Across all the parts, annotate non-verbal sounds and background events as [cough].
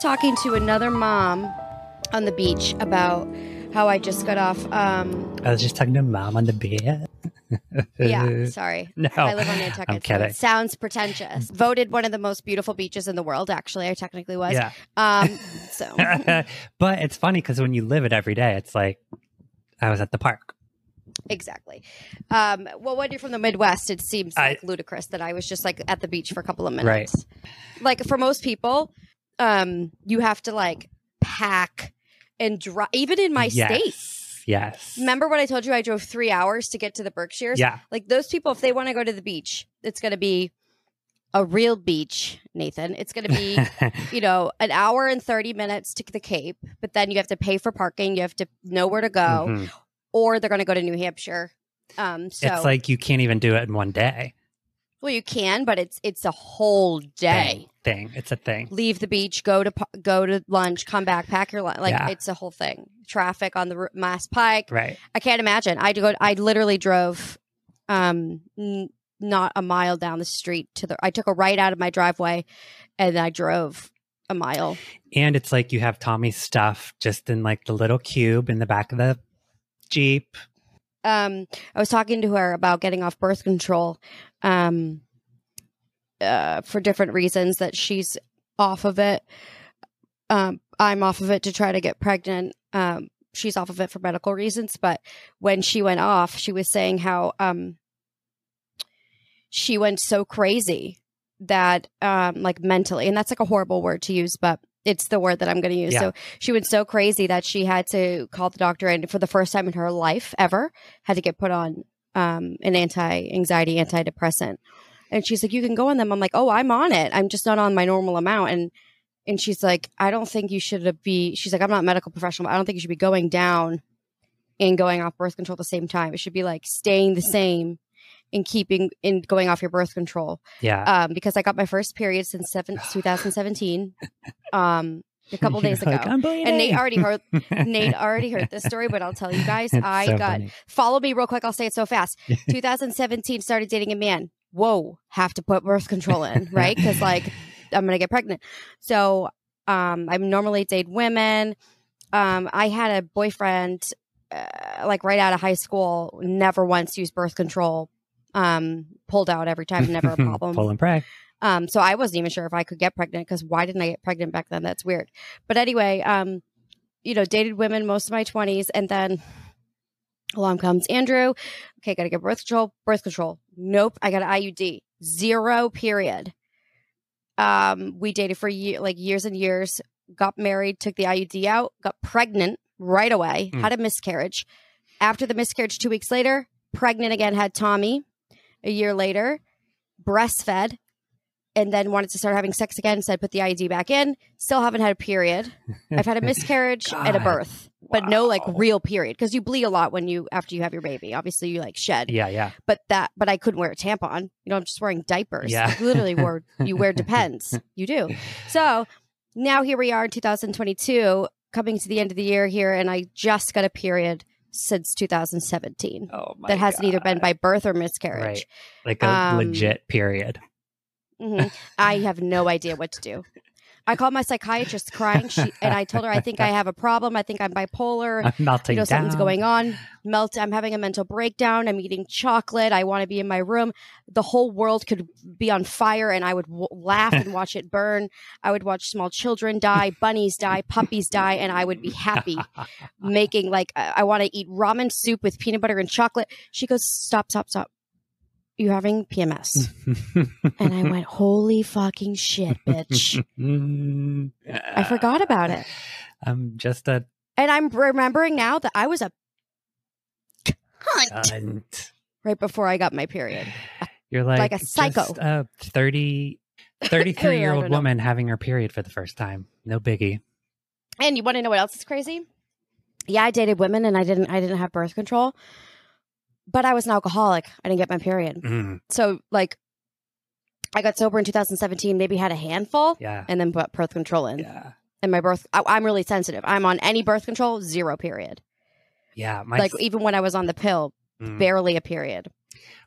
talking to another mom on the beach about how I just got off. Um, I was just talking to mom on the beach. yeah, [laughs] sorry. No, I live on Nantucket. I'm so kidding. it sounds pretentious. Voted one of the most beautiful beaches in the world. Actually, I technically was. Yeah. Um, [laughs] so but it's funny because when you live it every day, it's like I was at the park. exactly. Um, well, when you're from the Midwest, it seems I- like ludicrous that I was just like at the beach for a couple of minutes. Right. Like for most people, um, you have to like pack and drive. Even in my yes. state. Yes. Remember what I told you I drove three hours to get to the Berkshires? Yeah. Like those people, if they want to go to the beach, it's going to be a real beach, Nathan. It's going to be, [laughs] you know, an hour and 30 minutes to the Cape, but then you have to pay for parking. You have to know where to go, Mhm. or they're going to go to New Hampshire. Um, so, It's like you can't even do it in one day. Well, you can, but it's it's a whole day. Thing. thing. It's a thing. Leave the beach, go to go to lunch, come back, pack your lunch. Like Yeah. it's a whole thing. Traffic on the Mass Pike. Right. I can't imagine. I go. I literally drove, um, n- not a mile down the street to the. I took a right out of my driveway, and I drove a mile. And it's like you have Tommy's stuff just in like the little cube in the back of the Jeep. Um, I was talking to her about getting off birth control, um, uh, for different reasons that she's off of it. Um, I'm off of it to try to get pregnant. Um, she's off of it for medical reasons. But when she went off, she was saying how um, she went so crazy that, um, like mentally, and that's like a horrible word to use, but it's the word that I'm going to use. Yeah. So she went so crazy that she had to call the doctor and for the first time in her life ever had to get put on um, an anti-anxiety antidepressant. And she's like you can go on them. I'm like oh i'm on it. I'm just not on my normal amount. And and she's like i don't think you should be she's like i'm not a medical professional but i don't think you should be going down and going off birth control at the same time. It should be like staying the same and keeping in going off your birth control Yeah. um, because I got my first period since seven, [sighs] 2017, um, a couple You're days ago. like, I'm and Nate already heard [laughs] Nate already heard this story, but I'll tell you guys. It's I so got funny. follow me real quick. I'll say it so fast. [laughs] 2017 started dating a man. Whoa, have to put birth control in, [laughs] right? Because like I'm gonna get pregnant. So um, I normally date women. Um, I had a boyfriend uh, like right out of high school. Never once used birth control. Um, pulled out every time. Never a [laughs] problem. Pull and pray. Um, so I wasn't even sure if I could get pregnant because why didn't I get pregnant back then? That's weird. But anyway, um, you know, dated women most of my twenties, and then along comes Andrew. Okay, got to get birth control. Birth control. Nope, I got an IUD. Zero. Period. Um, we dated for year, like years and years. Got married, took the IUD out, got pregnant right away, Mm. had a miscarriage. After the miscarriage, two weeks later, pregnant again, had Tommy. A year later, breastfed, and then wanted to start having sex again. Said put the IUD back in. Still haven't had a period. I've had a miscarriage [laughs] and a birth, but no like real period because you bleed a lot when you after you have your baby. Obviously, you like shed, Yeah, yeah. but that but I couldn't wear a tampon. You know, I'm just wearing diapers. Yeah. Like, literally, wore [laughs] you wear depends. You do. So now here we are in 2022, coming to the end of the year here, and I just got a period since 2017 Oh my that hasn't either been by birth or miscarriage. Right. like a Um, legit period. hmm I have no idea what to do. [laughs] I called my psychiatrist crying, she, and I told her I think I have a problem. I think I'm bipolar. [laughs] I'm melting you know, something's going on. Melt. I'm having a mental breakdown. I'm eating chocolate. I want to be in my room. The whole world could be on fire, and I would w- laugh and watch it burn. I would watch small children die, bunnies die, puppies die, and I would be happy [laughs] making like I, I want to eat ramen soup with peanut butter and chocolate. She goes, "Stop, stop, stop. You're having PMS." and I went, "Holy fucking shit, bitch." I forgot about it. I'm just a And I'm remembering now that I was a cunt cunt. right before I got my period. You're like, Like a psycho. just a 30, 33 [laughs] year old don't know. woman having her period for the first time. No biggie. And you want to know what else is crazy? Yeah, I dated women and I didn't I didn't have birth control. But I was an alcoholic. I didn't get my period. Mm, So like I got sober in 2017, maybe had a handful yeah. and then put birth control in. Yeah. And my birth I, I'm really sensitive. I'm on any birth control, zero period. Yeah. My, like even when I was on the pill, mm. barely a period.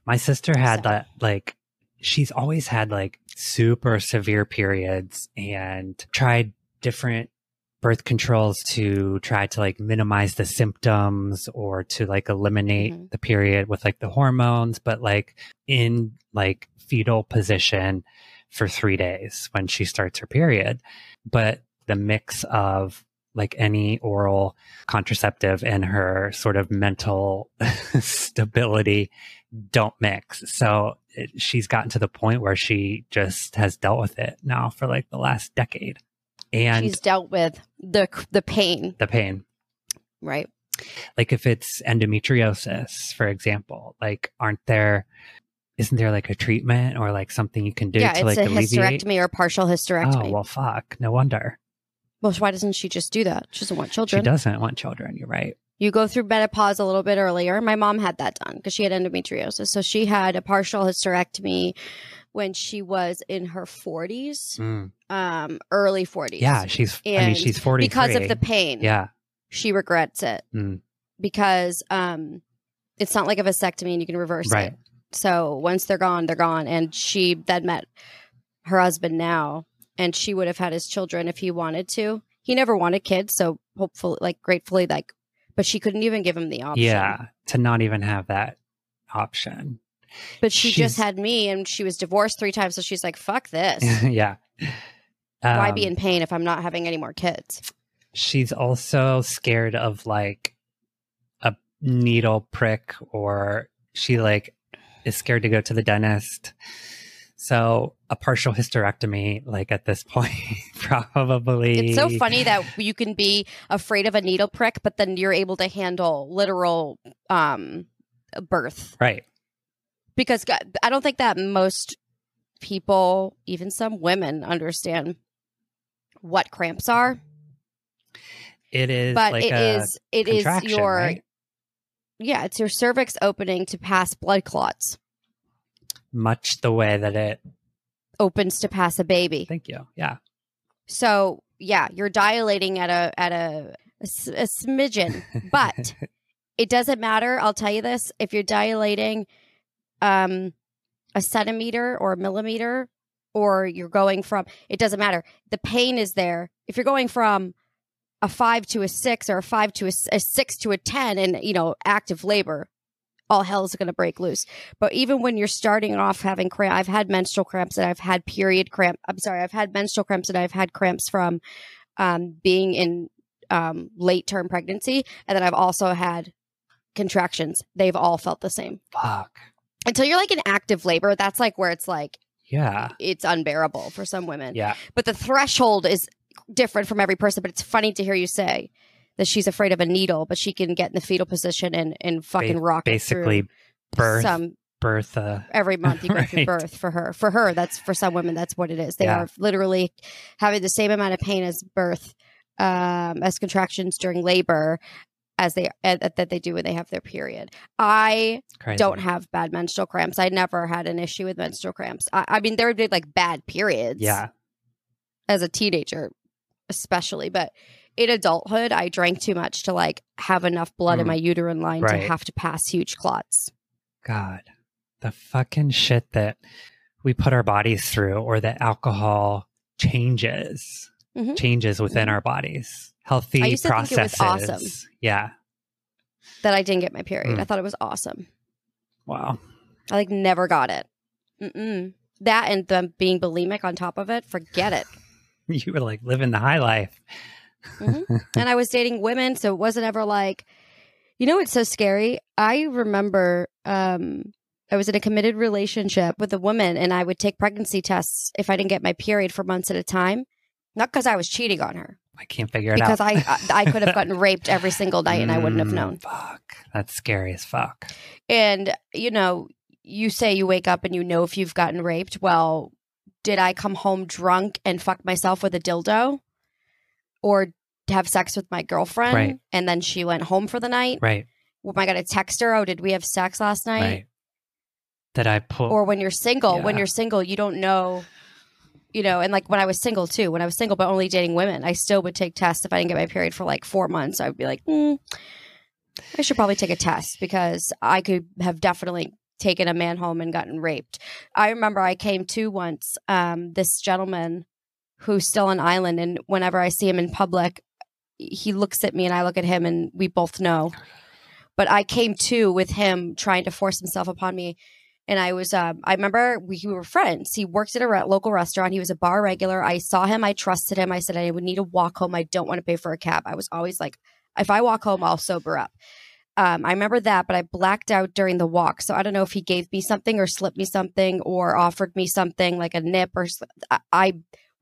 My sister had So- that, like, she's always had like super severe periods and tried different birth controls to try to like minimize the symptoms or to like eliminate Mhm. the period with like the hormones, but like in like fetal position for three days when she starts her period. But the mix of like any oral contraceptive and her sort of mental [laughs] stability don't mix. So it, she's gotten to the point where she just has dealt with it now for like the last decade. And She's dealt with the the pain, the pain. right? Like if it's endometriosis, for example, like aren't there isn't there like a treatment or like something you can do yeah, to it's like a alleviate? hysterectomy or partial hysterectomy. Oh well fuck. No wonder. well, why doesn't she just do that? She doesn't want children. She doesn't want children, you're right. You go through menopause a little bit earlier. My mom had that done because she had endometriosis. So she had a partial hysterectomy when she was in her 40s, Mm. um, early 40s. Yeah, she's I mean she's forty because of the pain. Yeah. She regrets it Mm. because um, it's not like a vasectomy and you can reverse Right. it. So once they're gone, they're gone. And she then met her husband now, and she would have had his children if he wanted to. He never wanted kids, so hopefully, like gratefully, like, but she couldn't even give him the option. Yeah. To not even have that option. But she just had me, and she was divorced three times, so she's like, "Fuck this! [laughs] yeah. Why Um, be in pain if I'm not having any more kids?" she's also scared of like a needle prick or she like is scared to go to the dentist so a partial hysterectomy like at this [laughs] point probably It's so funny that you can be afraid of a needle prick, but then you're able to handle literal um, birth. right because I don't think that most people, even some women, understand what cramps are. it is But like it a is it is your right? yeah, it's your cervix opening to pass blood clots, much the way that it opens to pass a baby. thank you yeah So yeah, you're dilating at a at a smidgen, but [laughs] it doesn't matter. I'll tell you this: if you're dilating um, a centimeter or a millimeter, or you're going from, it doesn't matter. The pain is there. If you're going from a five to a six or a five to a six to a 10 and, you know, active labor, all hell is going to break loose. But even when you're starting off having cramp, I've had menstrual cramps and I've had period cramp. I'm sorry, I've had menstrual cramps and I've had cramps from um, being in um, late term pregnancy. And then I've also had contractions. They've all felt the same fuck until you're like in active labor. That's like where it's like, yeah it's unbearable for some women. yeah But the threshold is different from every person. But it's funny to hear you say that she's afraid of a needle, but she can get in the fetal position and, and fucking Ba- rock basically birth some birth uh every month you go through [laughs] birth for her. For her, that's for some women, that's what it is. They Yeah. are literally having the same amount of pain as birth, um, as contractions during labor, as they uh, that they do when they have their period. I crazy. don't have bad menstrual cramps. I never had an issue with menstrual cramps. I, I mean, there would be like bad periods. yeah as a teenager, especially, but in adulthood, I drank too much to like have enough blood in Mm. my uterine line Right. to have to pass huge clots. God, the fucking shit that we put our bodies through, or that alcohol changes, Mhm. changes within Mhm. our bodies. Healthy I used to think it was processes. awesome. Yeah. That I didn't get my period. Mm. I thought it was awesome. Wow. I like never got it. Mm-mm. That and them being bulimic on top of it, forget it. [laughs] You were like living the high life. Mhm. [laughs] and I was dating women, so it wasn't ever like, you know, what's so scary. I remember um, I was in a committed relationship with a woman, and I would take pregnancy tests if I didn't get my period for months at a time. Not because I was cheating on her, I can't figure it because out. I I I could have gotten [laughs] raped every single night, and I wouldn't have Mm, known. Fuck. That's scary as fuck. And you know, you say you wake up and you know if you've gotten raped. Well, did I come home drunk and fuck myself with a dildo, or have sex with my girlfriend Right. and then she went home for the night? Right. Am I gonna text her? Oh, did we have sex last night? Right. That I pull. Or when you're single, when you're single, you don't know. You know, and like when I was single too, when I was single but only dating women, I still would take tests if I didn't get my period for like four months. I would be like, hmm, I should probably take a test because I could have definitely taken a man home and gotten raped. I remember I came to once, um, this gentleman who's still on island and whenever I see him in public, he looks at me and I look at him and we both know. But I came to with him trying to force himself upon me. And I was, um, I remember we, we were friends. He worked at a re- local restaurant. He was a bar regular. I saw him. I trusted him. I said, I would need to walk home. I don't want to pay for a cab. I was always like, if I walk home, I'll sober up. Um, I remember that, but I blacked out during the walk. So I don't know if he gave me something or slipped me something or offered me something like a nip or I, I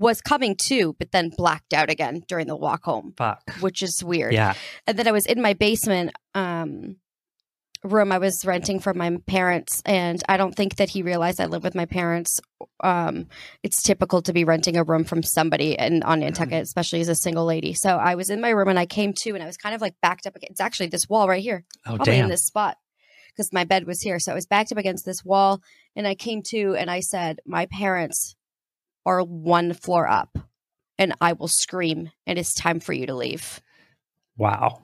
was coming to, but then blacked out again during the walk home, Fuck. which is weird. Yeah. And then I was in my basement um, room I was renting from my parents, and I don't think that he realized I live with my parents. Um, it's typical to be renting a room from somebody in, on Nantucket, especially as a single lady. So I was in my room and I came to, and I was kind of like backed up. Against, it's actually this wall right here, Oh probably damn. in this spot because my bed was here. So I was backed up against this wall, and I came to, and I said, "My parents are one floor up." And I will scream, and it's time for you to leave. wow.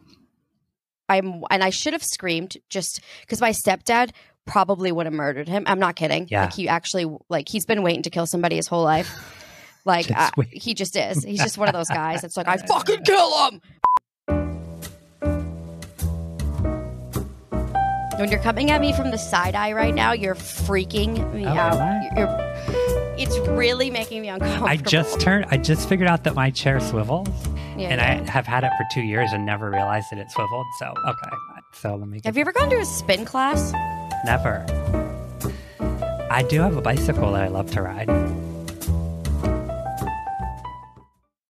I'm and I should have screamed just because my stepdad probably would have murdered him. I'm not kidding. Yeah. Like he actually like he's been waiting to kill somebody his whole life. Like Just uh, I- he just is. He's just one of those guys. It's like I [laughs] fucking kill him. When you're coming at me from the side eye right now, you're freaking me Oh, out. You're, it's really making me uncomfortable. I just turned. I just figured out that my chair swivels, Yeah, and yeah. I have had it for two years and never realized that it swiveled. So okay. So let me. Get, Have you ever gone to a spin class? Never. I do have a bicycle that I love to ride.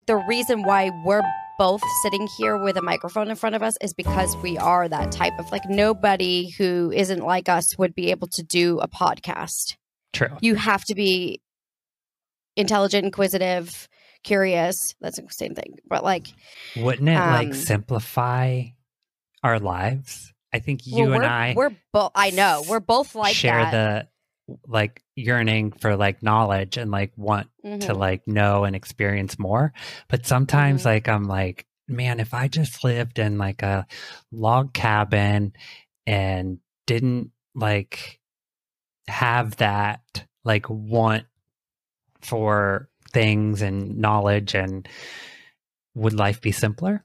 the reason why we're both sitting here with a microphone in front of us is because we are that type of like nobody who isn't like us would be able to do a podcast. True. You have to be intelligent, inquisitive, curious. That's the same thing. But like Wouldn't it like Um, simplify our lives? I think you well, and I we're both I know. We're both like share that. the like yearning for like knowledge and like want to Mhm. like know and experience more. But sometimes Mhm. like I'm like, man, if I just lived in like a log cabin and didn't like have that like want for things and knowledge and would life be simpler?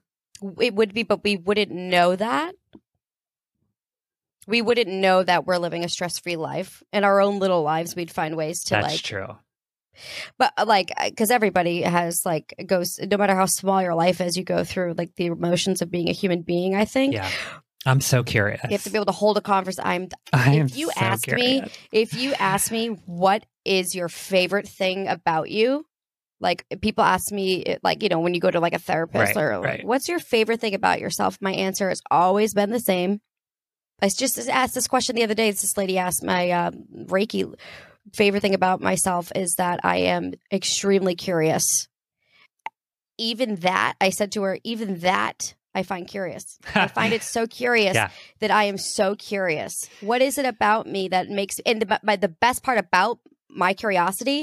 it would be, but we wouldn't know that. We wouldn't know that we're living a stress-free life. In our own little lives, we'd find ways to That's like true. but uh, like because everybody has like goes no matter how small your life is you go through like the emotions of being a human being i think Yeah. I'm so curious. you have to be able to hold a conversation i'm I am if you so asked me- if you ask me what is your favorite thing about you like people ask me like you know when you go to like a therapist Right, or like, right. what's your favorite thing about yourself my answer has always been the same i just asked this question the other day this lady asked my um, reiki favorite thing about myself is that i am extremely curious even that i said to her even that i find curious [laughs] i find it so curious Yeah. that I am so curious. What is it about me that makes and the, but the best part about my curiosity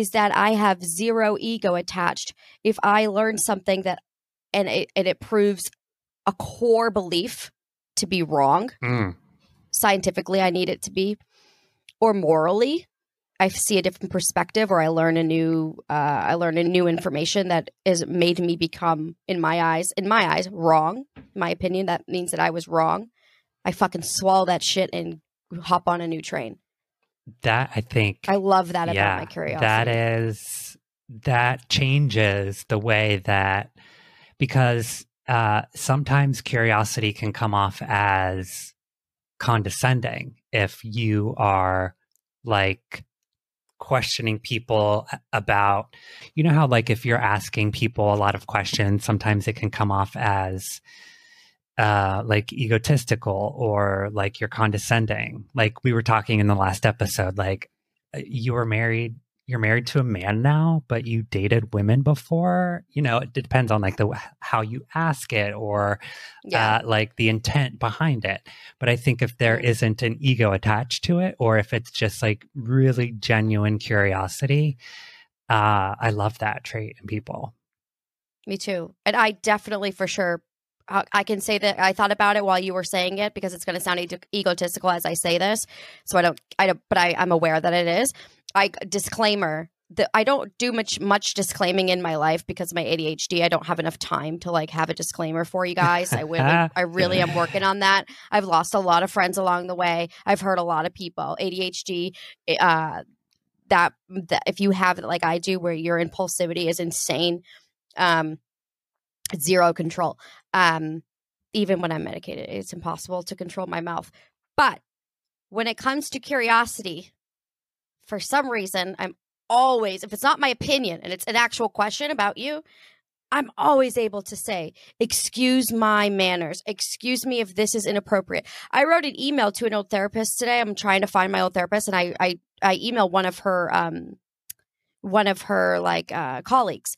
is that I have zero ego attached. If I learn something that and it, and it proves a core belief to be wrong, Mm. scientifically I need it to be, or morally, I see a different perspective, or I learn a new, uh, I learn a new information that is made me become, in my eyes, in my eyes, wrong. In my opinion, that means that I was wrong. I fucking swallow that shit and hop on a new train. That I think I love that about my curiosity. That is that changes the way that because uh, sometimes curiosity can come off as condescending if you are like questioning people about you know how like if you're asking people a lot of questions sometimes it can come off as uh like egotistical or like you're condescending. Like we were talking in the last episode like uh, you were married you're married to a man now but you dated women before you know it depends on like the how you ask it or yeah. uh, like the intent behind it. But I think if there Mhm. isn't an ego attached to it, or if it's just like really genuine curiosity, uh, I love that trait in people. Me too. And I definitely, for sure, I can say that I thought about it while you were saying it because it's going to sound ego- egotistical as I say this. So I don't, I don't, but I, I'm aware that it is. I disclaimer: the, I don't do much much disclaiming in my life because of my ADHD. I don't have enough time to like have a disclaimer for you guys. I really [laughs] I really am working on that. I've lost a lot of friends along the way. I've hurt a lot of people. ADHD eh, uh that, that if you have it like I do where your impulsivity is insane um zero control. Um even when I'm medicated, it's impossible to control my mouth. But when it comes to curiosity, for some reason, I'm always, if it's not my opinion and it's an actual question about you, I'm always able to say, excuse my manners. Excuse me if this is inappropriate. I wrote an email to an old therapist today. I'm trying to find my old therapist and I I, I emailed one of her um one of her like uh colleagues.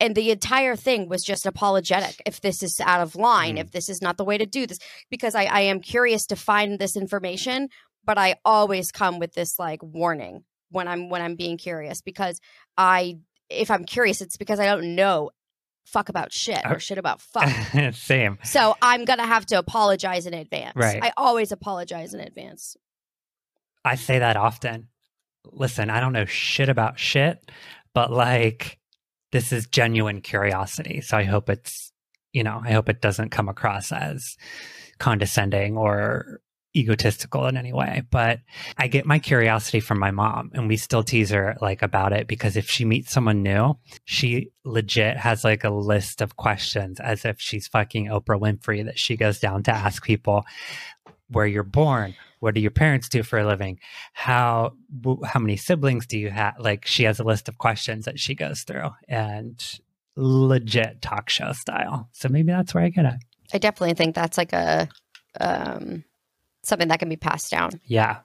And the entire thing was just apologetic if this is out of line, Mm. if this is not the way to do this. Because I, I am curious to find this information, but I always come with this like warning when I'm when I'm being curious because I if I'm curious, it's because I don't know fuck about shit or Uh, shit about [laughs] fuck. Same. so I'm gonna have to apologize in advance. Right. I always apologize in advance. I say that often. Listen, I don't know shit about shit, but like this is genuine curiosity. So I hope it's, you know, I hope it doesn't come across as condescending or egotistical in any way. But I get my curiosity from my mom and we still tease her like about it because if she meets someone new, she legit has like a list of questions as if she's fucking Oprah Winfrey that she goes down to ask people where you're born, what do your parents do for a living? How how many siblings do you have like she has a list of questions that she goes through and legit talk show style. So maybe that's where i get it. I definitely think that's like a um something that can be passed down. yeah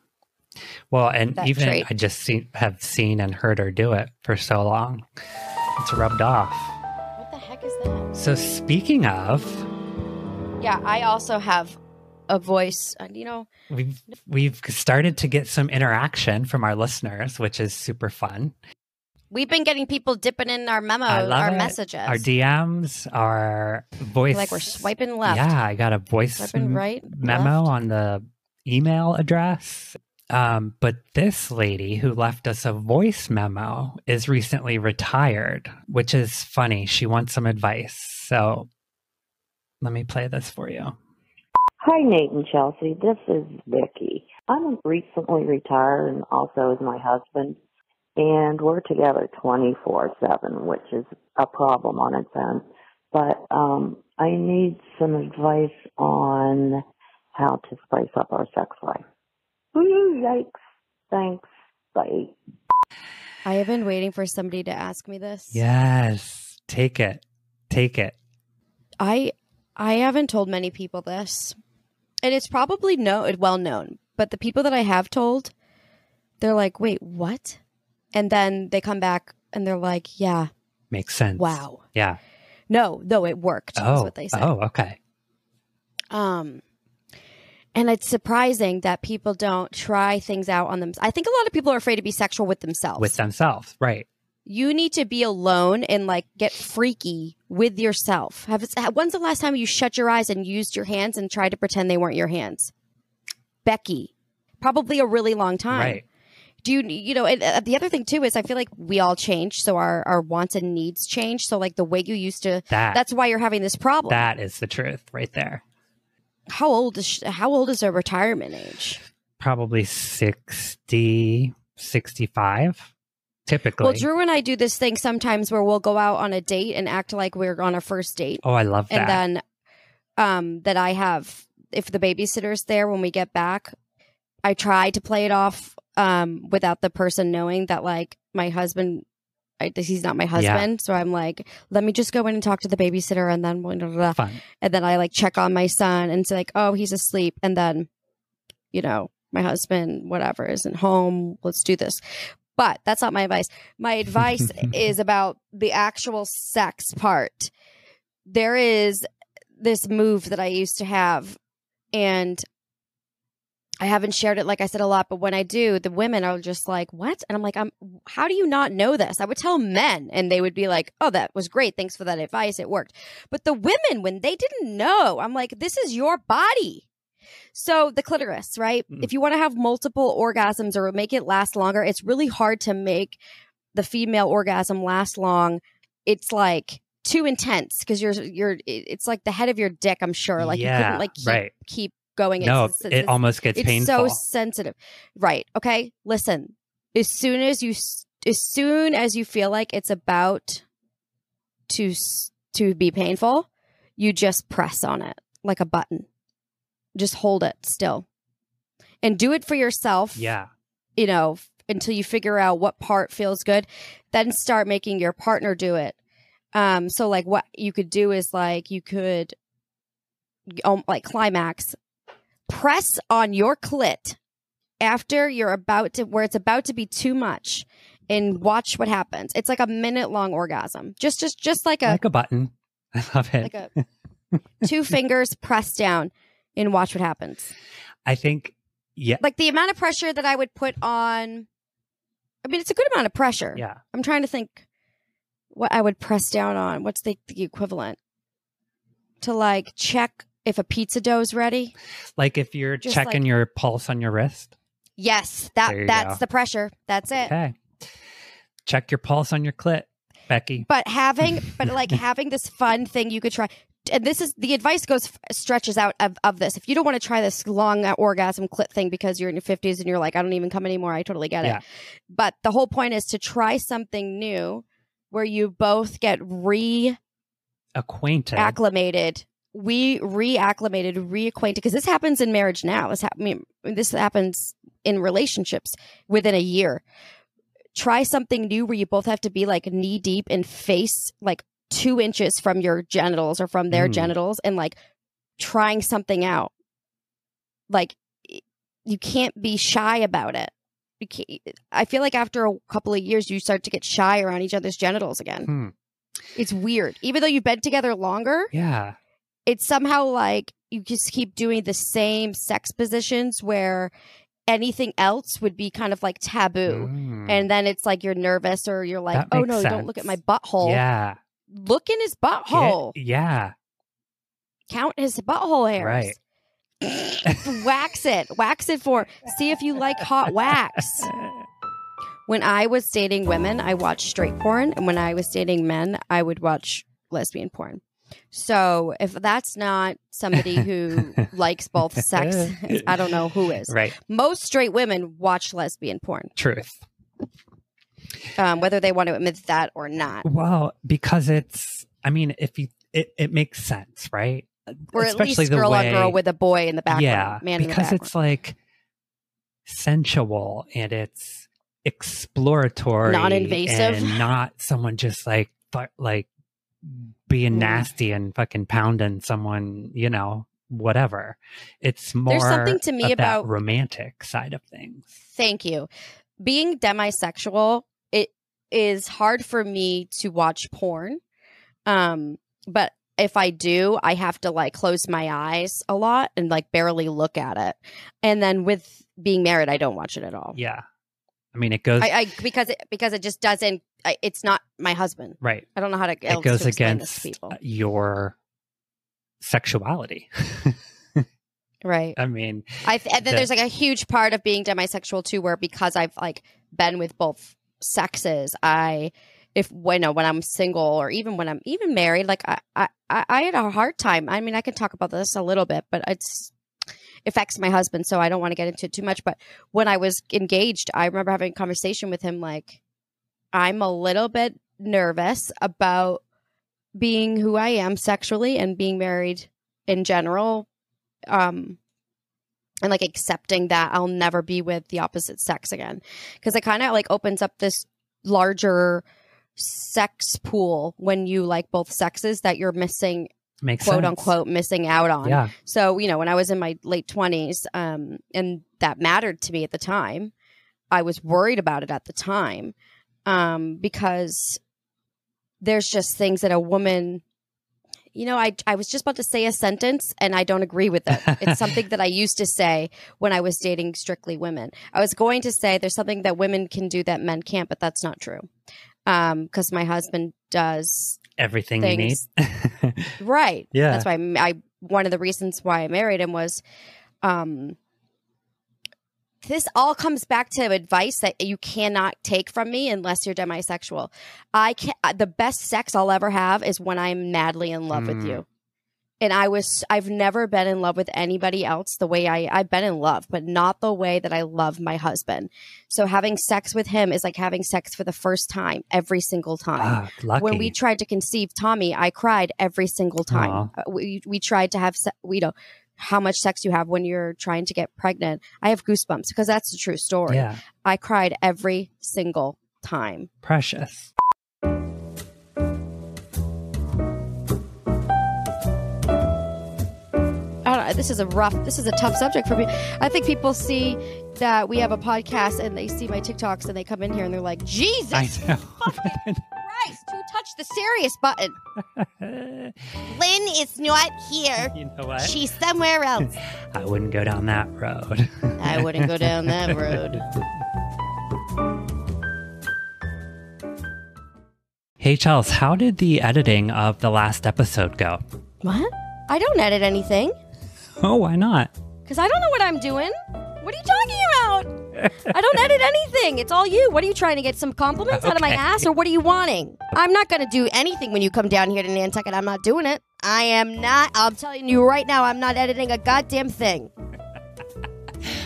well and That even trait. i just see, have seen and heard her do it for so long it's rubbed off What the heck is that? so speaking of Yeah, I also have a voice. uh, You know, we've we've started to get some interaction from our listeners which is super fun we've been getting people dipping in our memo, our it. messages. our dms our voice like we're swiping left, Yeah, I got a voice swiping right, memo left. on the email address. Um, but this lady who left us a voice memo is recently retired, which is funny. She wants some advice. So let me play this for you. Hi, Nate and Chelsea. This is Vicky. I'm recently retired and also is my husband, and we're together 24/7, which is a problem on its own. But um, I need some advice on how to spice up our sex life. Woo, yikes! Thanks. Bye. I have been waiting for somebody to ask me this. Yes, take it. Take it. I I haven't told many people this, and it's probably no well known. But the people that I have told, they're like, "Wait, what?" And then they come back and they're like, "Yeah, Makes sense. wow, Yeah. no, no, it worked." Is Oh, what they say. oh, okay. Um, and it's surprising that people don't try things out on them. I think a lot of people are afraid to be sexual with themselves. With themselves. Right. you need to be alone and like get freaky with yourself. Have it when's the last time you shut your eyes and used your hands and tried to pretend they weren't your hands? Becky, probably a really long time. Right. Do you you know? And uh, the other thing too is I feel like we all change, so our our wants and needs change. So like the way you used to, That that's why you're having this problem. that is the truth right there. How old is sh- how old is their retirement age? Probably 60, 65 typically. Well, Drew and I do this thing sometimes where we'll go out on a date and act like we're on a first date. oh, I love that. and then um that I have if the babysitter's there when we get back, I try to play it off um without the person knowing that like my husband I, he's not my husband, so I'm like, let me just go in and talk to the babysitter, and then blah, blah, blah. And then I like check on my son and say like, oh, he's asleep, and then, you know, my husband, whatever, isn't home. Let's do this. But that's not my advice. My advice [laughs] is about the actual sex part. There is this move that I used to have, and I haven't shared it like I said a lot, but when I do, the women are just like, "What?" And I'm like, "I'm. How do you not know this?" I would tell men, and they would be like, "Oh, that was great. Thanks for that advice. It worked." But the women, when they didn't know, I'm like, "This is your body." So the clitoris, right? Mm. If you want to have multiple orgasms or make it last longer, it's really hard to make the female orgasm last long, it's like too intense because you're you're it's like the head of your dick. I'm sure, like you Yeah, couldn't like keep, right. keep going. no, It's- it's- it almost gets it's painful. so sensitive right okay listen as soon as you as soon as you feel like it's about to to be painful you just press on it like a button just hold it still and do it for yourself yeah. you know until you figure out what part feels good then start making your partner do it um so like what you could do is like you could um, like climax press on your clit after you're about to where it's about to be too much and watch what happens it's like a minute long orgasm just just just like a like a button. [laughs] I love it. like a two fingers pressed down and watch what happens I think, yeah. like the amount of pressure that I would put on. I mean, it's a good amount of pressure. Yeah. I'm trying to think what I would press down on. What's the, the equivalent to like check if a pizza dough is ready? Like if you're Just checking like- your pulse on your wrist. Yes, that that's go. the pressure. That's it. Okay. Check your pulse on your clit, Becky. But having, [laughs] but like having this fun thing you could try. And this is the advice goes stretches out of, of this. If you don't want to try this long uh, orgasm clit thing because you're in your 50s and you're like, I don't even come anymore, I totally get it. But the whole point is to try something new where you both get re Acquainted. acclimated we reacclimated reacquainted because this happens in marriage now this, hap- I mean, this happens in relationships within a year try something new where you both have to be like knee deep and face like two inches from your genitals or from their Mm. genitals and like trying something out like you can't be shy about it i feel like after a couple of years you start to get shy around each other's genitals again Hmm. it's weird even though you've been together longer Yeah. It's somehow like you just keep doing the same sex positions where anything else would be kind of like taboo. Mm. And then it's like you're nervous or you're like, oh no, don't look at my butthole. yeah. Look in his Get- butthole. yeah. Count his butthole hairs. Right. [laughs] wax it. Wax it for. See if you like hot wax. When I was dating women, I watched straight porn. And when I was dating men, I would watch lesbian porn. So if that's not somebody [laughs] who likes both sex, [laughs] I don't know who is. right. Most straight women watch lesbian porn, Truth. um, whether they want to admit that or not. Well, because it's, I mean, if you, it, it makes sense, right? Or at Especially least the girl way, on girl with a boy in the background. yeah, man because it's like sensual and it's exploratory, Non-invasive. and not someone just like like being nasty and fucking pounding someone, you know, whatever. It's more There's something to me about- romantic side of things. Thank you. Being demisexual, it is hard for me to watch porn. Um, but if I do, I have to like close my eyes a lot and like barely look at it. And then with being married, I don't watch it at all. Yeah, I mean, it goes I, I because it because it just doesn't. I, it's not my husband. right. I don't know how to. It goes to against people. your sexuality. [laughs] Right. I mean, I th- and then the- there's like a huge part of being demisexual too, where because I've like been with both sexes, I if when when I'm single or even when I'm even married, like I I I had a hard time. I mean, I can talk about this a little bit, but it's affects my husband, so I don't want to get into it too much. But when I was engaged, I remember having a conversation with him, like I'm a little bit nervous about being who I am sexually and being married in general um and like accepting that I'll never be with the opposite sex again because it kind of like opens up this larger sex pool when you like both sexes that you're missing makes quote sense. unquote missing out on Yeah, so you know when I was in my late 20s um and that mattered to me at the time I was worried about it at the time um because there's just things that a woman you know, I I was just about to say a sentence and I don't agree with it. [laughs] It's something that I used to say when I was dating strictly women. I was going to say there's something that women can do that men can't, but that's not true. Um, because my husband does everything things- you need. [laughs] right. Yeah. That's why I one of the reasons why I married him was, um, this all comes back to advice that you cannot take from me unless you're demisexual. I can not the best sex I'll ever have is when I'm madly in love with Mm. you. And I was I've never been in love with anybody else the way I I've been in love, but not the way that I love my husband. So having sex with him is like having sex for the first time every single time Ah, when we tried to conceive Tommy, I cried every single time. Uh, We we tried to have se- we know how much sex you have when you're trying to get pregnant. I have goosebumps because that's the true story. yeah, I cried every single time. precious. I this is a rough, this is a tough subject for me. I think people see that we have a podcast and they see my TikToks and they come in here and they're like, Jesus I know. [laughs] Christ, who touched the serious button? [laughs] Lynn is not here. you know what? She's somewhere else. [laughs] I wouldn't go down that road. I wouldn't go down that road. Hey, Charles, how did the editing of the last episode go? What? I don't edit anything. Oh, why not? Because I don't know what I'm doing. What are you talking about? I don't edit anything. It's all you. What are you trying to get some compliments out of my Okay. ass, or what are you wanting? I'm not going to do anything when you come down here to Nantucket. I'm not doing it. I am not. I'm telling you right now, I'm not editing a goddamn thing.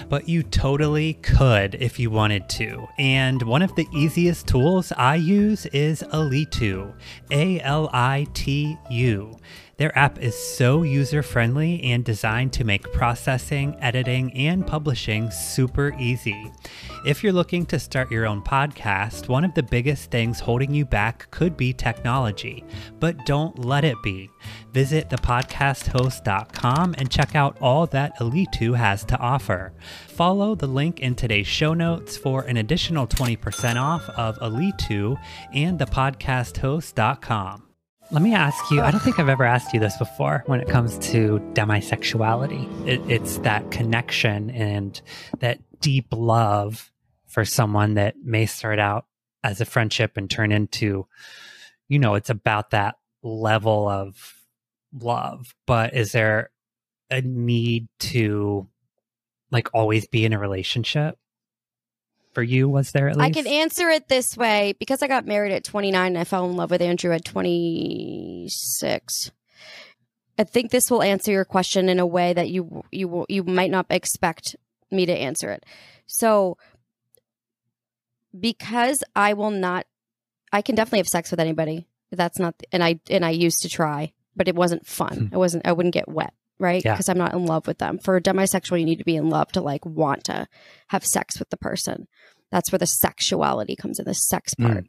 But you totally could if you wanted to. And one of the easiest tools I use is Alitu. A L I T U. Their app is so user friendly and designed to make processing, editing, and publishing super easy. If you're looking to start your own podcast, one of the biggest things holding you back could be technology, but don't let it be. Visit thepodcasthost.com and check out all that Alitu has to offer. Follow the link in today's show notes for an additional 20% off of Alitu and thepodcasthost.com. Let me ask you, I don't think I've ever asked you this before when it comes to demisexuality. It, it's that connection and that deep love for someone that may start out as a friendship and turn into, you know, it's about that level of love. But is there a need to like always be in a relationship? For you, was there at least? I can answer it this way because I got married at 29 and I fell in love with Andrew at 26. I think this will answer your question in a way that you you you might not expect me to answer it. So because I will not I can definitely have sex with anybody. That's not and I and I used to try, but it wasn't fun. Hmm. It wasn't I wouldn't get wet, right? Yeah. Because I'm not in love with them. For a demisexual you need to be in love to like want to have sex with the person. That's where the sexuality comes in, the sex Mm. part.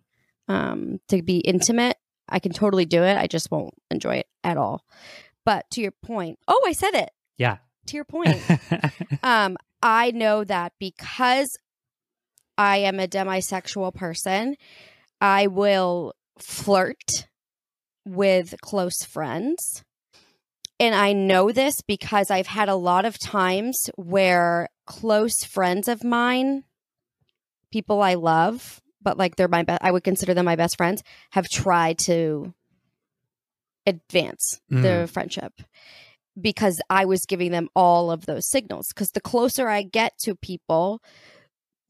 Um, to be intimate, I can totally do it. I just won't enjoy it at all. But to your point, oh, I said it. Yeah. To your point, [laughs] um, I know that because I am a demisexual person, I will flirt with close friends. And I know this because I've had a lot of times where close friends of mine, people I love, but like they're my best, I would consider them my best friends, have tried to advance the mm. friendship because I was giving them all of those signals. Because the closer I get to people,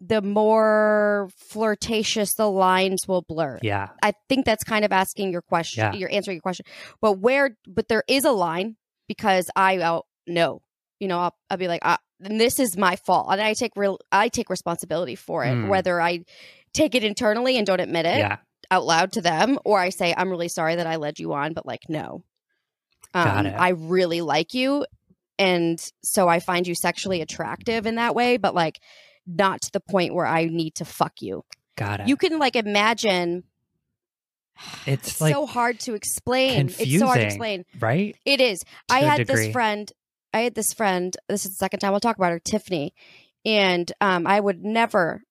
the more flirtatious the lines will blur. yeah. I think that's kind of asking your question. Yeah. You're answering your question. But where? But there is a line because I will know. You know, I'll, I'll be like, ah, this is my fault, and I take real. I take responsibility for it, Hmm. whether I take it internally and don't admit it Yeah. out loud to them, or I say, I'm really sorry that I led you on, but like, no. Um, I really like you. And so I find you sexually attractive in that way, but like not to the point where I need to fuck you. Got it. You can like imagine. It's like so hard to explain. It's so hard to explain. right? It is. To I had this friend. I had this friend. This is the second time I'll talk about her, Tiffany, and um, I would never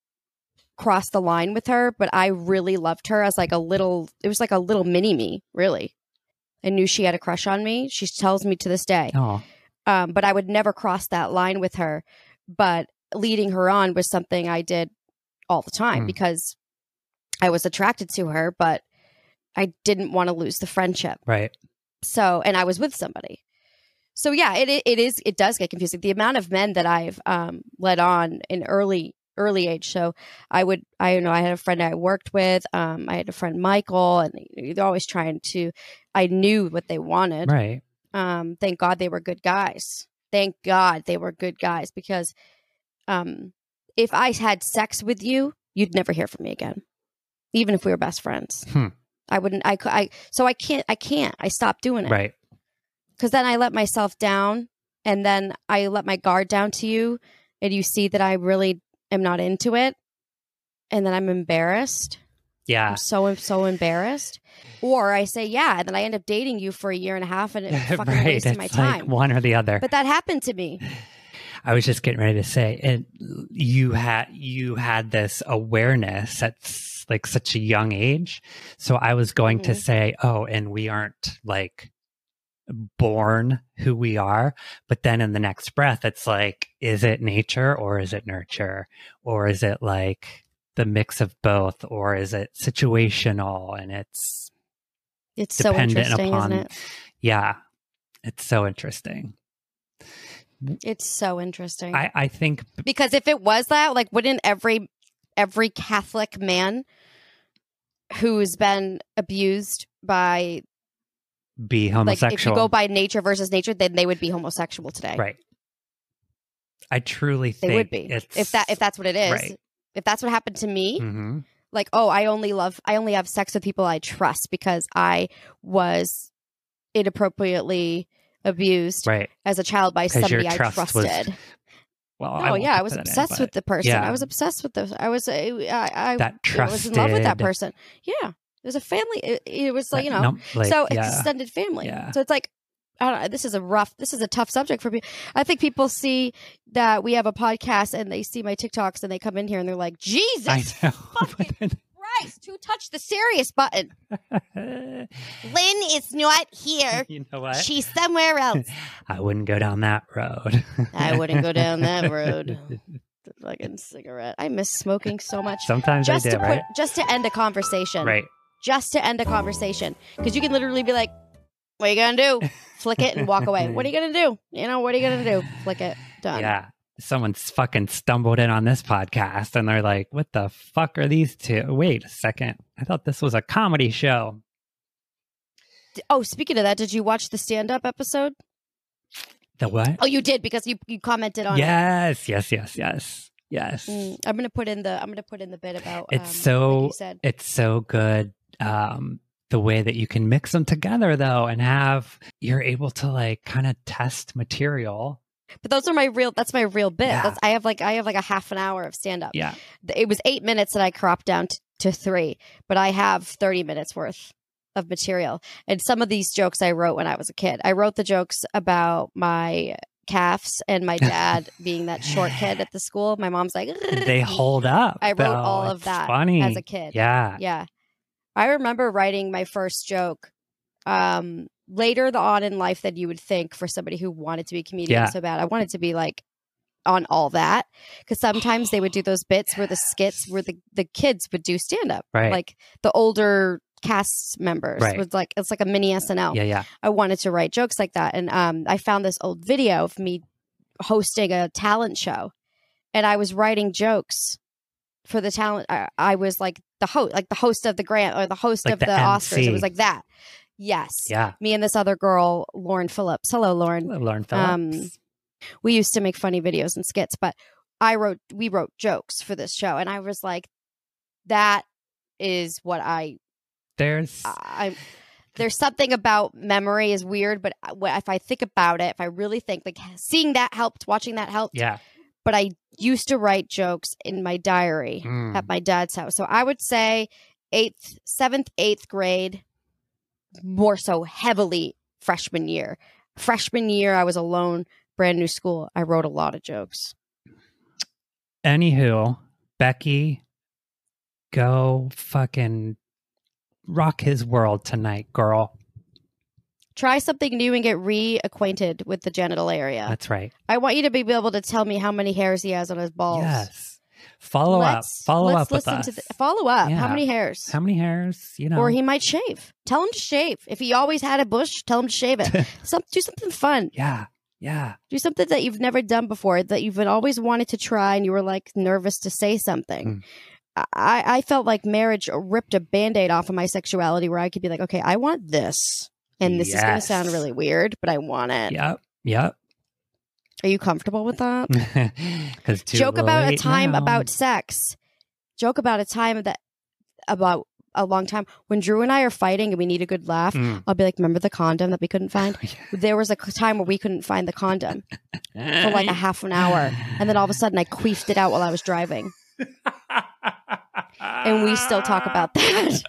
cross the line with her, but I really loved her as like a little. It was like a little mini me, really. I knew she had a crush on me. She tells me to this day. Oh, Um, but I would never cross that line with her. But leading her on was something I did all the time Hmm. because I was attracted to her, but I didn't want to lose the friendship. right. So, and I was with somebody. so yeah, it, it is it does get confusing. The amount of men that I've um led on in early early age. So I would I know I had a friend I worked with. Um, I had a friend Michael, and they're always trying to. I knew what they wanted. Right. Um, thank God they were good guys. Thank God they were good guys because, um, if I had sex with you, you'd never hear from me again, even if we were best friends. Hmm. I wouldn't. I could. I so I can't. I can't. I stopped doing it Right. because then I let myself down, and then I let my guard down to you, and you see that I really am not into it, and then I'm embarrassed. Yeah. I'm so so embarrassed. Or I say yeah, and then I end up dating you for a year and a half, and it's [laughs] fucking right. my like time. one or the other. but that happened to me. I was just getting ready to say, and you had you had this awareness at like such a young age. So I was going to Mhm. say, oh, and we aren't like born who we are. But then in the next breath, it's like, is it nature or is it nurture, or is it like the mix of both, or is it situational and it's It's so dependent interesting, upon isn't it? yeah, it's so interesting. It's so interesting. I I think because if it was that, like, wouldn't every every Catholic man who's been abused by be homosexual. like if you go by nature versus nature, then they would be homosexual today. Right. I truly think They would be if that if that's what it is. Right. If that's what happened to me, hmm like oh i only love i only have sex with people i trust because i was inappropriately abused right. as a child by somebody i trust was- trusted Well, oh won't yeah i was that in, obsessed with the person yeah. i was obsessed with the i was uh, i i, that I was in love with that person yeah it was a family it, it was like you know like, so yeah. extended family Yeah. so it's like I don't know, this is a rough this is a tough subject for me i think people see that we have a podcast and they see my tiktoks and they come in here and they're like jesus I know. [laughs] christ who touched the serious button [laughs] Lynn is not here. [laughs] you know what? She's somewhere else. [laughs] I wouldn't go down that road. I wouldn't go down that road. The fucking cigarette. I miss smoking so much. Sometimes Just I do, to right? put, just to end a conversation. Right. Just to end a conversation, because you can literally be like, "What are you gonna do?" Flick it and walk away. What are you gonna do? You know, what are you gonna do? Flick it. Done. Yeah. Someone's fucking stumbled in on this podcast and they're like, what the fuck are these two? Wait a second. I thought this was a comedy show. Oh, speaking of that, did you watch the stand-up episode? The what? Oh, you did because you you commented on it. yes, yes, yes, yes. Yes. Mm, I'm gonna put in the I'm gonna put in the bit about It's um, so- you said. it's so good um the way that you can mix them together though and have you're able to like kind of test material But those are my real. That's my real bit. Yeah. That's, I have like I have like a half an hour of stand up. yeah It was eight minutes that I cropped down t- to three, but I have thirty minutes worth of material. And some of these jokes I wrote when I was a kid. I wrote the jokes about my calves and my dad [laughs] being that short kid at the school. My mom's like, they hold up I wrote though. all of It's that funny as a kid. yeah Yeah. I remember writing my first joke um later on in life than you would think for somebody who wanted to be a comedian Yeah. so bad. I wanted to be like on all that because sometimes they would do those bits where the skits where the, the kids would do stand up. Right. Like the older cast members Right. was like it's like a mini SNL. yeah yeah I wanted to write jokes like that. And um, I found this old video of me hosting a talent show, and I was writing jokes for the talent. I, I was like the host, like the host of the grant or the host Like of the the, Oscars. It was like that. Yes. yeah Me and this other girl, Lauren Phillips. Hello, Lauren. lauren Um, phillips We used to make funny videos and skits, but I wrote, we wrote jokes for this show, and I was like, that is what I there's I there's something about memory is weird, but if I think about it, if I really think like seeing that helped, watching that helped. yeah But I used to write jokes in my diary Mm. at my dad's house, so I would say eighth, seventh, eighth grade, more so heavily freshman year. Freshman year, I was alone, brand new school. I wrote a lot of jokes. anywho becky go fucking rock his world tonight girl Try something new and get reacquainted with the genital area. that's right I want you to be able to tell me how many hairs he has on his balls. yes Follow let's, up. Follow up with us. to the, follow up. How many hairs? How many hairs? You know. Or he might shave. Tell him to shave. If he always had a bush, tell him to shave it. [laughs] Some, do something fun. yeah. Yeah. Do something that you've never done before that you've always wanted to try and you were like nervous to say something. Mm. I, I felt like marriage ripped a band aid off of my sexuality where I could be like, okay, I want this. And this is going to sound really weird, but I want it. Are Yep. You comfortable with that? [laughs] Because Joke about a time about sex. Joke about a time that about a long time when Drew and I are fighting and we need a good laugh. Mm. I'll be like, remember the condom that we couldn't [laughs] find? There was a time where we couldn't find the condom for like a half an hour. And then all of a sudden I queefed it out while I was driving. And we still talk about that.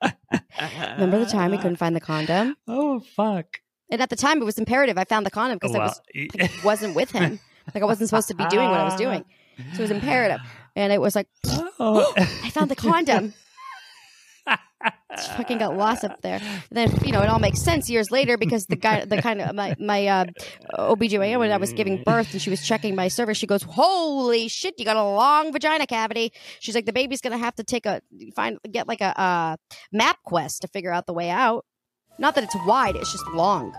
[laughs] Remember the time we couldn't find the condom? Oh fuck! And at the time it was imperative. I found the condom because I was, [laughs] Well, wasn't with him. Like I wasn't supposed to be doing what I was doing. So it was imperative. And it was like, Oh. [gasps] I found the condom. Just fucking got lost up there. And then, you know, it all makes sense years later because the guy, the kind of, my, my uh, OBGYN, when I was giving birth and she was checking my cervix, she goes, Holy shit, you got a long vagina cavity. She's like, The baby's going to have to take a, find, get like a, uh MapQuest to figure out the way out. Not that it's wide, it's just long.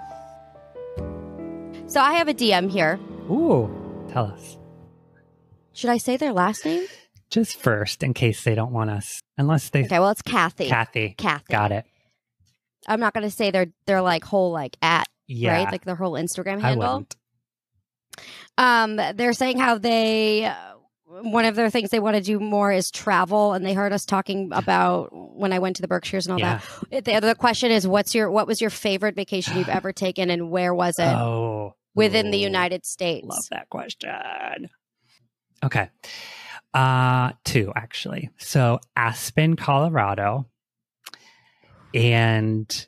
So I have a DM here. Ooh, tell us. Should I say their last name? Just first, in case they don't want us, unless they. Okay, well, it's Kathy. Kathy, Kathy. got it. I'm not going to say their their like whole like at Yeah, right, like their whole Instagram handle. Um, they're saying how they one of their things they want to do more is travel, and they heard us talking about when I went to the Berkshires and all Yeah. that. The other question is, what's your what was your favorite vacation you've [sighs] ever taken, and where was it Oh, within the United States? Love that question. Okay, uh, two actually. So Aspen, Colorado, and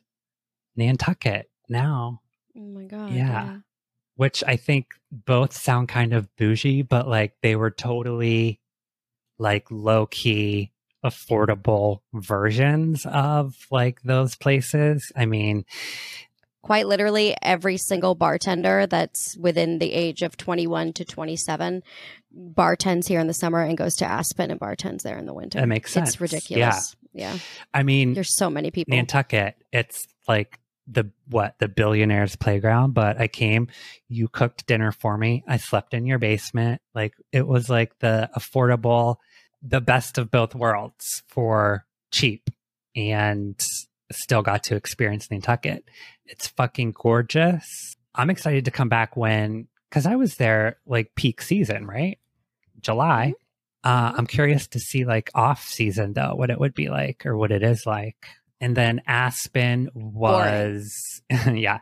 Nantucket now. Oh my god! Yeah. which I think both sound kind of bougie, but like they were totally like low key, affordable versions of like those places. I mean, Quite literally, every single bartender that's within the age of 21 to 27 bartends here in the summer and goes to Aspen and bartends there in the winter. That makes sense. It's ridiculous. Yeah. yeah. I mean, There's so many people. Nantucket, it's like the what the billionaires playground but i came you cooked dinner for me. I slept in your basement. Like it was like the affordable the best of both worlds for cheap and still got to experience nantucket. It's fucking gorgeous. I'm excited to come back when because i was there like peak season right? July. Uh, i'm curious to see like off season though what it would be like or what it is like and then Aspen was [laughs] yeah.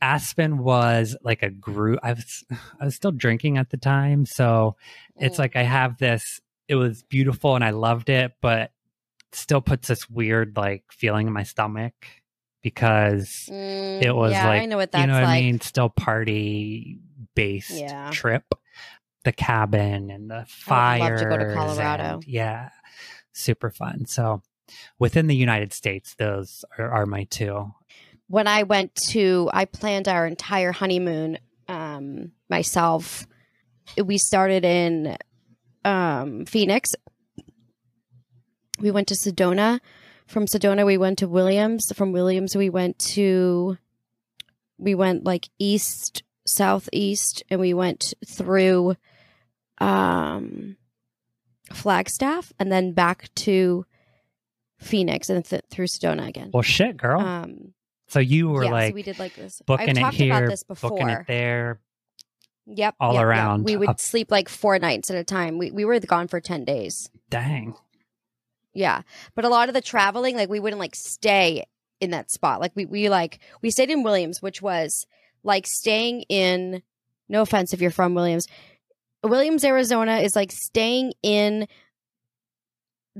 Aspen was like a group I was I was still drinking at the time, so it's Mm. like I have this it was beautiful and I loved it, but still puts this weird like feeling in my stomach because Mm, it was yeah, like I know what that's you know what like. I mean, still party based Yeah. trip. The cabin and the I would fires. love to go to Colorado. and- yeah. Super fun. So within the United States, those are, are my two. When I went to, I planned our entire honeymoon um, myself. We started in um, Phoenix. We went to Sedona. From Sedona, we went to Williams. From Williams, we went to, we went like east, southeast, and we went through um, Flagstaff and then back to Phoenix and th- through Sedona again. Well, shit, girl. Um, so you were yeah, like so we did like this. booking I've it here, about this before. booking it there. Yep, all yep, yep. around We would up- sleep like four nights at a time. We we were gone for ten days. Dang. Yeah, but a lot of the traveling, like we wouldn't like stay in that spot. Like we we like we stayed in Williams, which was like staying in. No offense if you're from Williams, Williams, Arizona is like staying in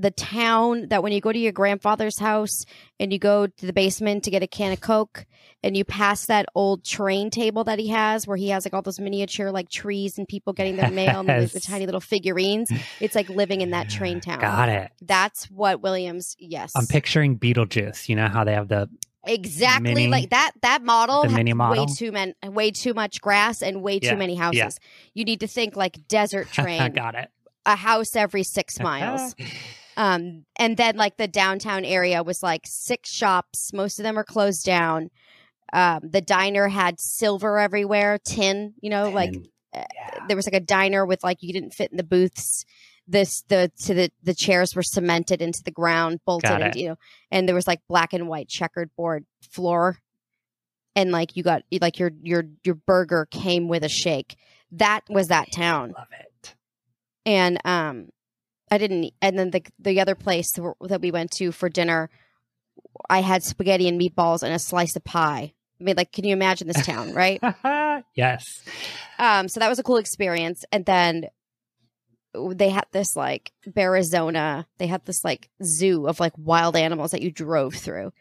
the town that when you go to your grandfather's house and you go to the basement to get a can of Coke and you pass that old train table that he has where he has like all those miniature like trees and people getting their mail and the, the [laughs] tiny little figurines. It's like living in that train town. Got it. That's what Williams, yes. I'm picturing Beetlejuice. You know how they have the exactly mini- like that that model the mini model? way too many way too much grass and way Yeah, too many houses. You need to think like desert [laughs] train. I got it. a house every six [laughs] miles. Um, and then like the downtown area was like six shops. Most of them are closed down. Um, the diner had silver everywhere, tin. You know, like And- uh, there was like a diner with like you didn't fit in the booths. This the to the the chairs were cemented into the ground, bolted, and you know, and there was like black and white checkered board floor, and like you got like your your your burger came with a shake. That was that town Love it. and um i didn't and then the the other place that we- that we went to for dinner i had spaghetti and meatballs and a slice of pie i mean like can you imagine this town right [laughs] yes. um so that was a cool experience and then they had this like Arizona. They had this like zoo of like wild animals that you drove through.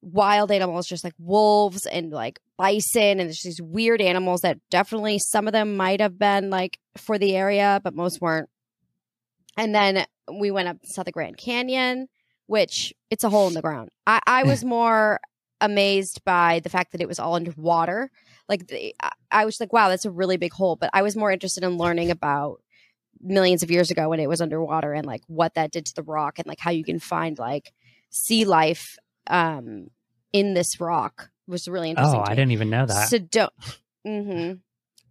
Wild animals, just like wolves and like bison, and there's these weird animals that definitely some of them might have been like for the area, but most weren't. And then we went up saw the Grand Canyon, which it's a hole in the ground. I, I was [laughs] more amazed by the fact that it was all underwater. Like the, I- was like, wow, that's a really big hole. But I was more interested in learning about millions of years ago when it was underwater and like what that did to the rock and like how you can find like sea life um in this rock was really interesting. Oh, I didn't even know that. So don't. hmm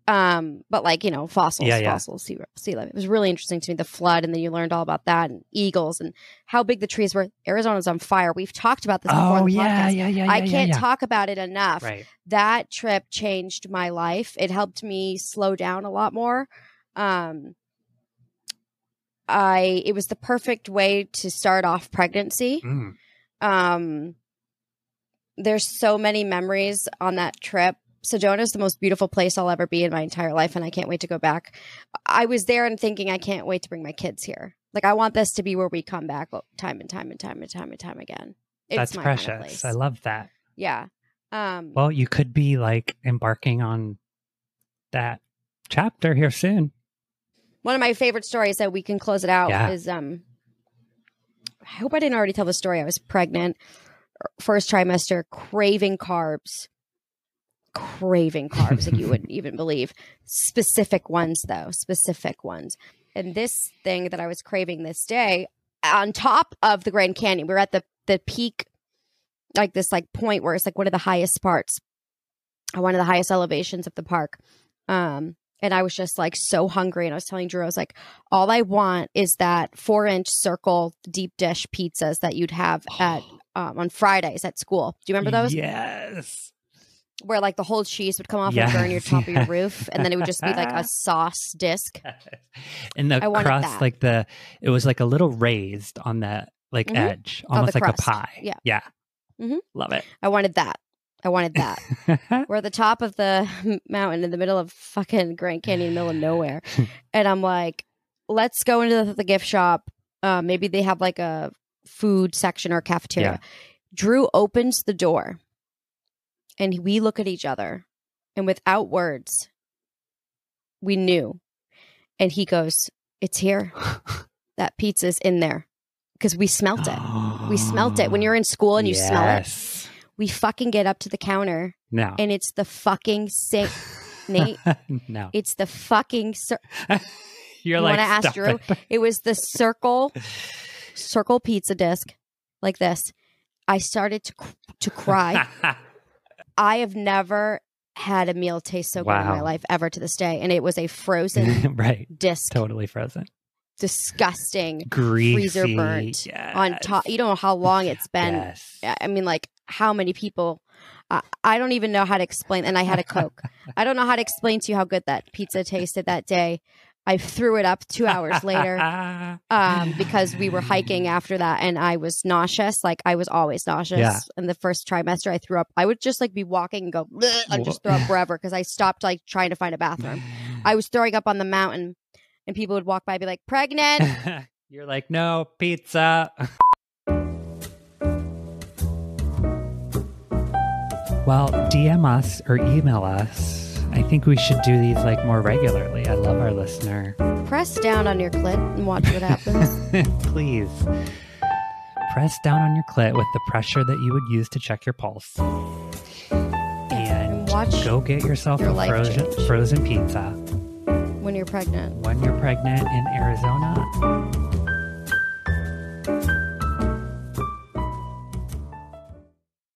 Um, but like you know, fossils, Yeah, yeah. fossils, sea, sea life. It was really interesting to me. The flood, and then you learned all about that, and eagles, and how big the trees were. Arizona's on fire. We've talked about this before. oh the yeah, yeah, yeah, yeah. I can't talk about it enough. Right. That trip changed my life. It helped me slow down a lot more. Um, I it was the perfect way to start off pregnancy Mm. um there's so many memories on that trip sedona is the most beautiful place i'll ever be in my entire life and i can't wait to go back i was there and thinking i can't wait to bring my kids here like i want this to be where we come back time and time and time and time and time again it's That's my kind of precious. place. I love that. yeah um Well, you could be like embarking on that chapter here soon. one of my favorite stories that we can close it out Yeah. is um I hope I didn't already tell the story. I was pregnant, first trimester, craving carbs. Craving carbs like you [laughs] wouldn't even believe. Specific ones though, specific ones. And this thing that I was craving this day on top of the Grand Canyon, we were at the the peak like this like point where it's like one of the highest parts one of the highest elevations of the park um and I was just like so hungry. And I was telling Drew, I was like, all I want is that four inch circle deep dish pizzas that you'd have at [gasps] um, on Fridays at school. Do you remember those? Yes. Where like the whole cheese would come off and burn your Yes, top of your roof, and then it would just be like a [laughs] sauce disc. and the I crust, that. like the, it was like a little raised on that like Mhm. edge, Oh, almost like crust. a pie. Yeah. Yeah. mm-hmm. Love it. I wanted that. I wanted that. [laughs] We're at the top of the [laughs] mountain in the middle of fucking Grand Canyon, middle of nowhere, and I'm like, let's go into the, the gift shop. Uh, maybe they have like a food section or cafeteria. Yeah. Drew opens the door, and we look at each other, and without words, we knew. And he goes, "It's here. [laughs] That pizza's in there." Because we smelt it. We smelt it. When oh, you're in school and you smell it, we fucking get up to the counter No. and it's the fucking same. [laughs] Nate, no. it's the fucking. Cir- [laughs] You're You like, wanna ask Drew?" it." it was the circle, circle pizza disc, like this. I started to to cry. I have never had a meal taste so good in my life ever to this day, and it was a [laughs] frozen right. disc, Totally frozen. disgusting Greasy. freezer burnt on top. You don't know how long it's been. Yes. I mean, like how many people? I I don't even know how to explain. And I had a Coke. [laughs] I don't know how to explain to you how good that pizza tasted that day. I threw it up two hours later [laughs] um, because we were hiking after that, and I was nauseous. Like I was always nauseous. Yeah. In the first trimester, I threw up. I would just like be walking and go "Bleh," and just throw up forever because I stopped like trying to find a bathroom. I was throwing up on the mountain, and people would walk by and be like, "Pregnant." [laughs] You're like, no, pizza. well, DM us or email us. I think we should do these like more regularly. I love our listener. Press down on your clit and watch what happens. [laughs] Please press down on your clit with the pressure that you would use to check your pulse. And watch go get yourself your a frozen, change. frozen pizza. when you're pregnant. when you're pregnant in Arizona.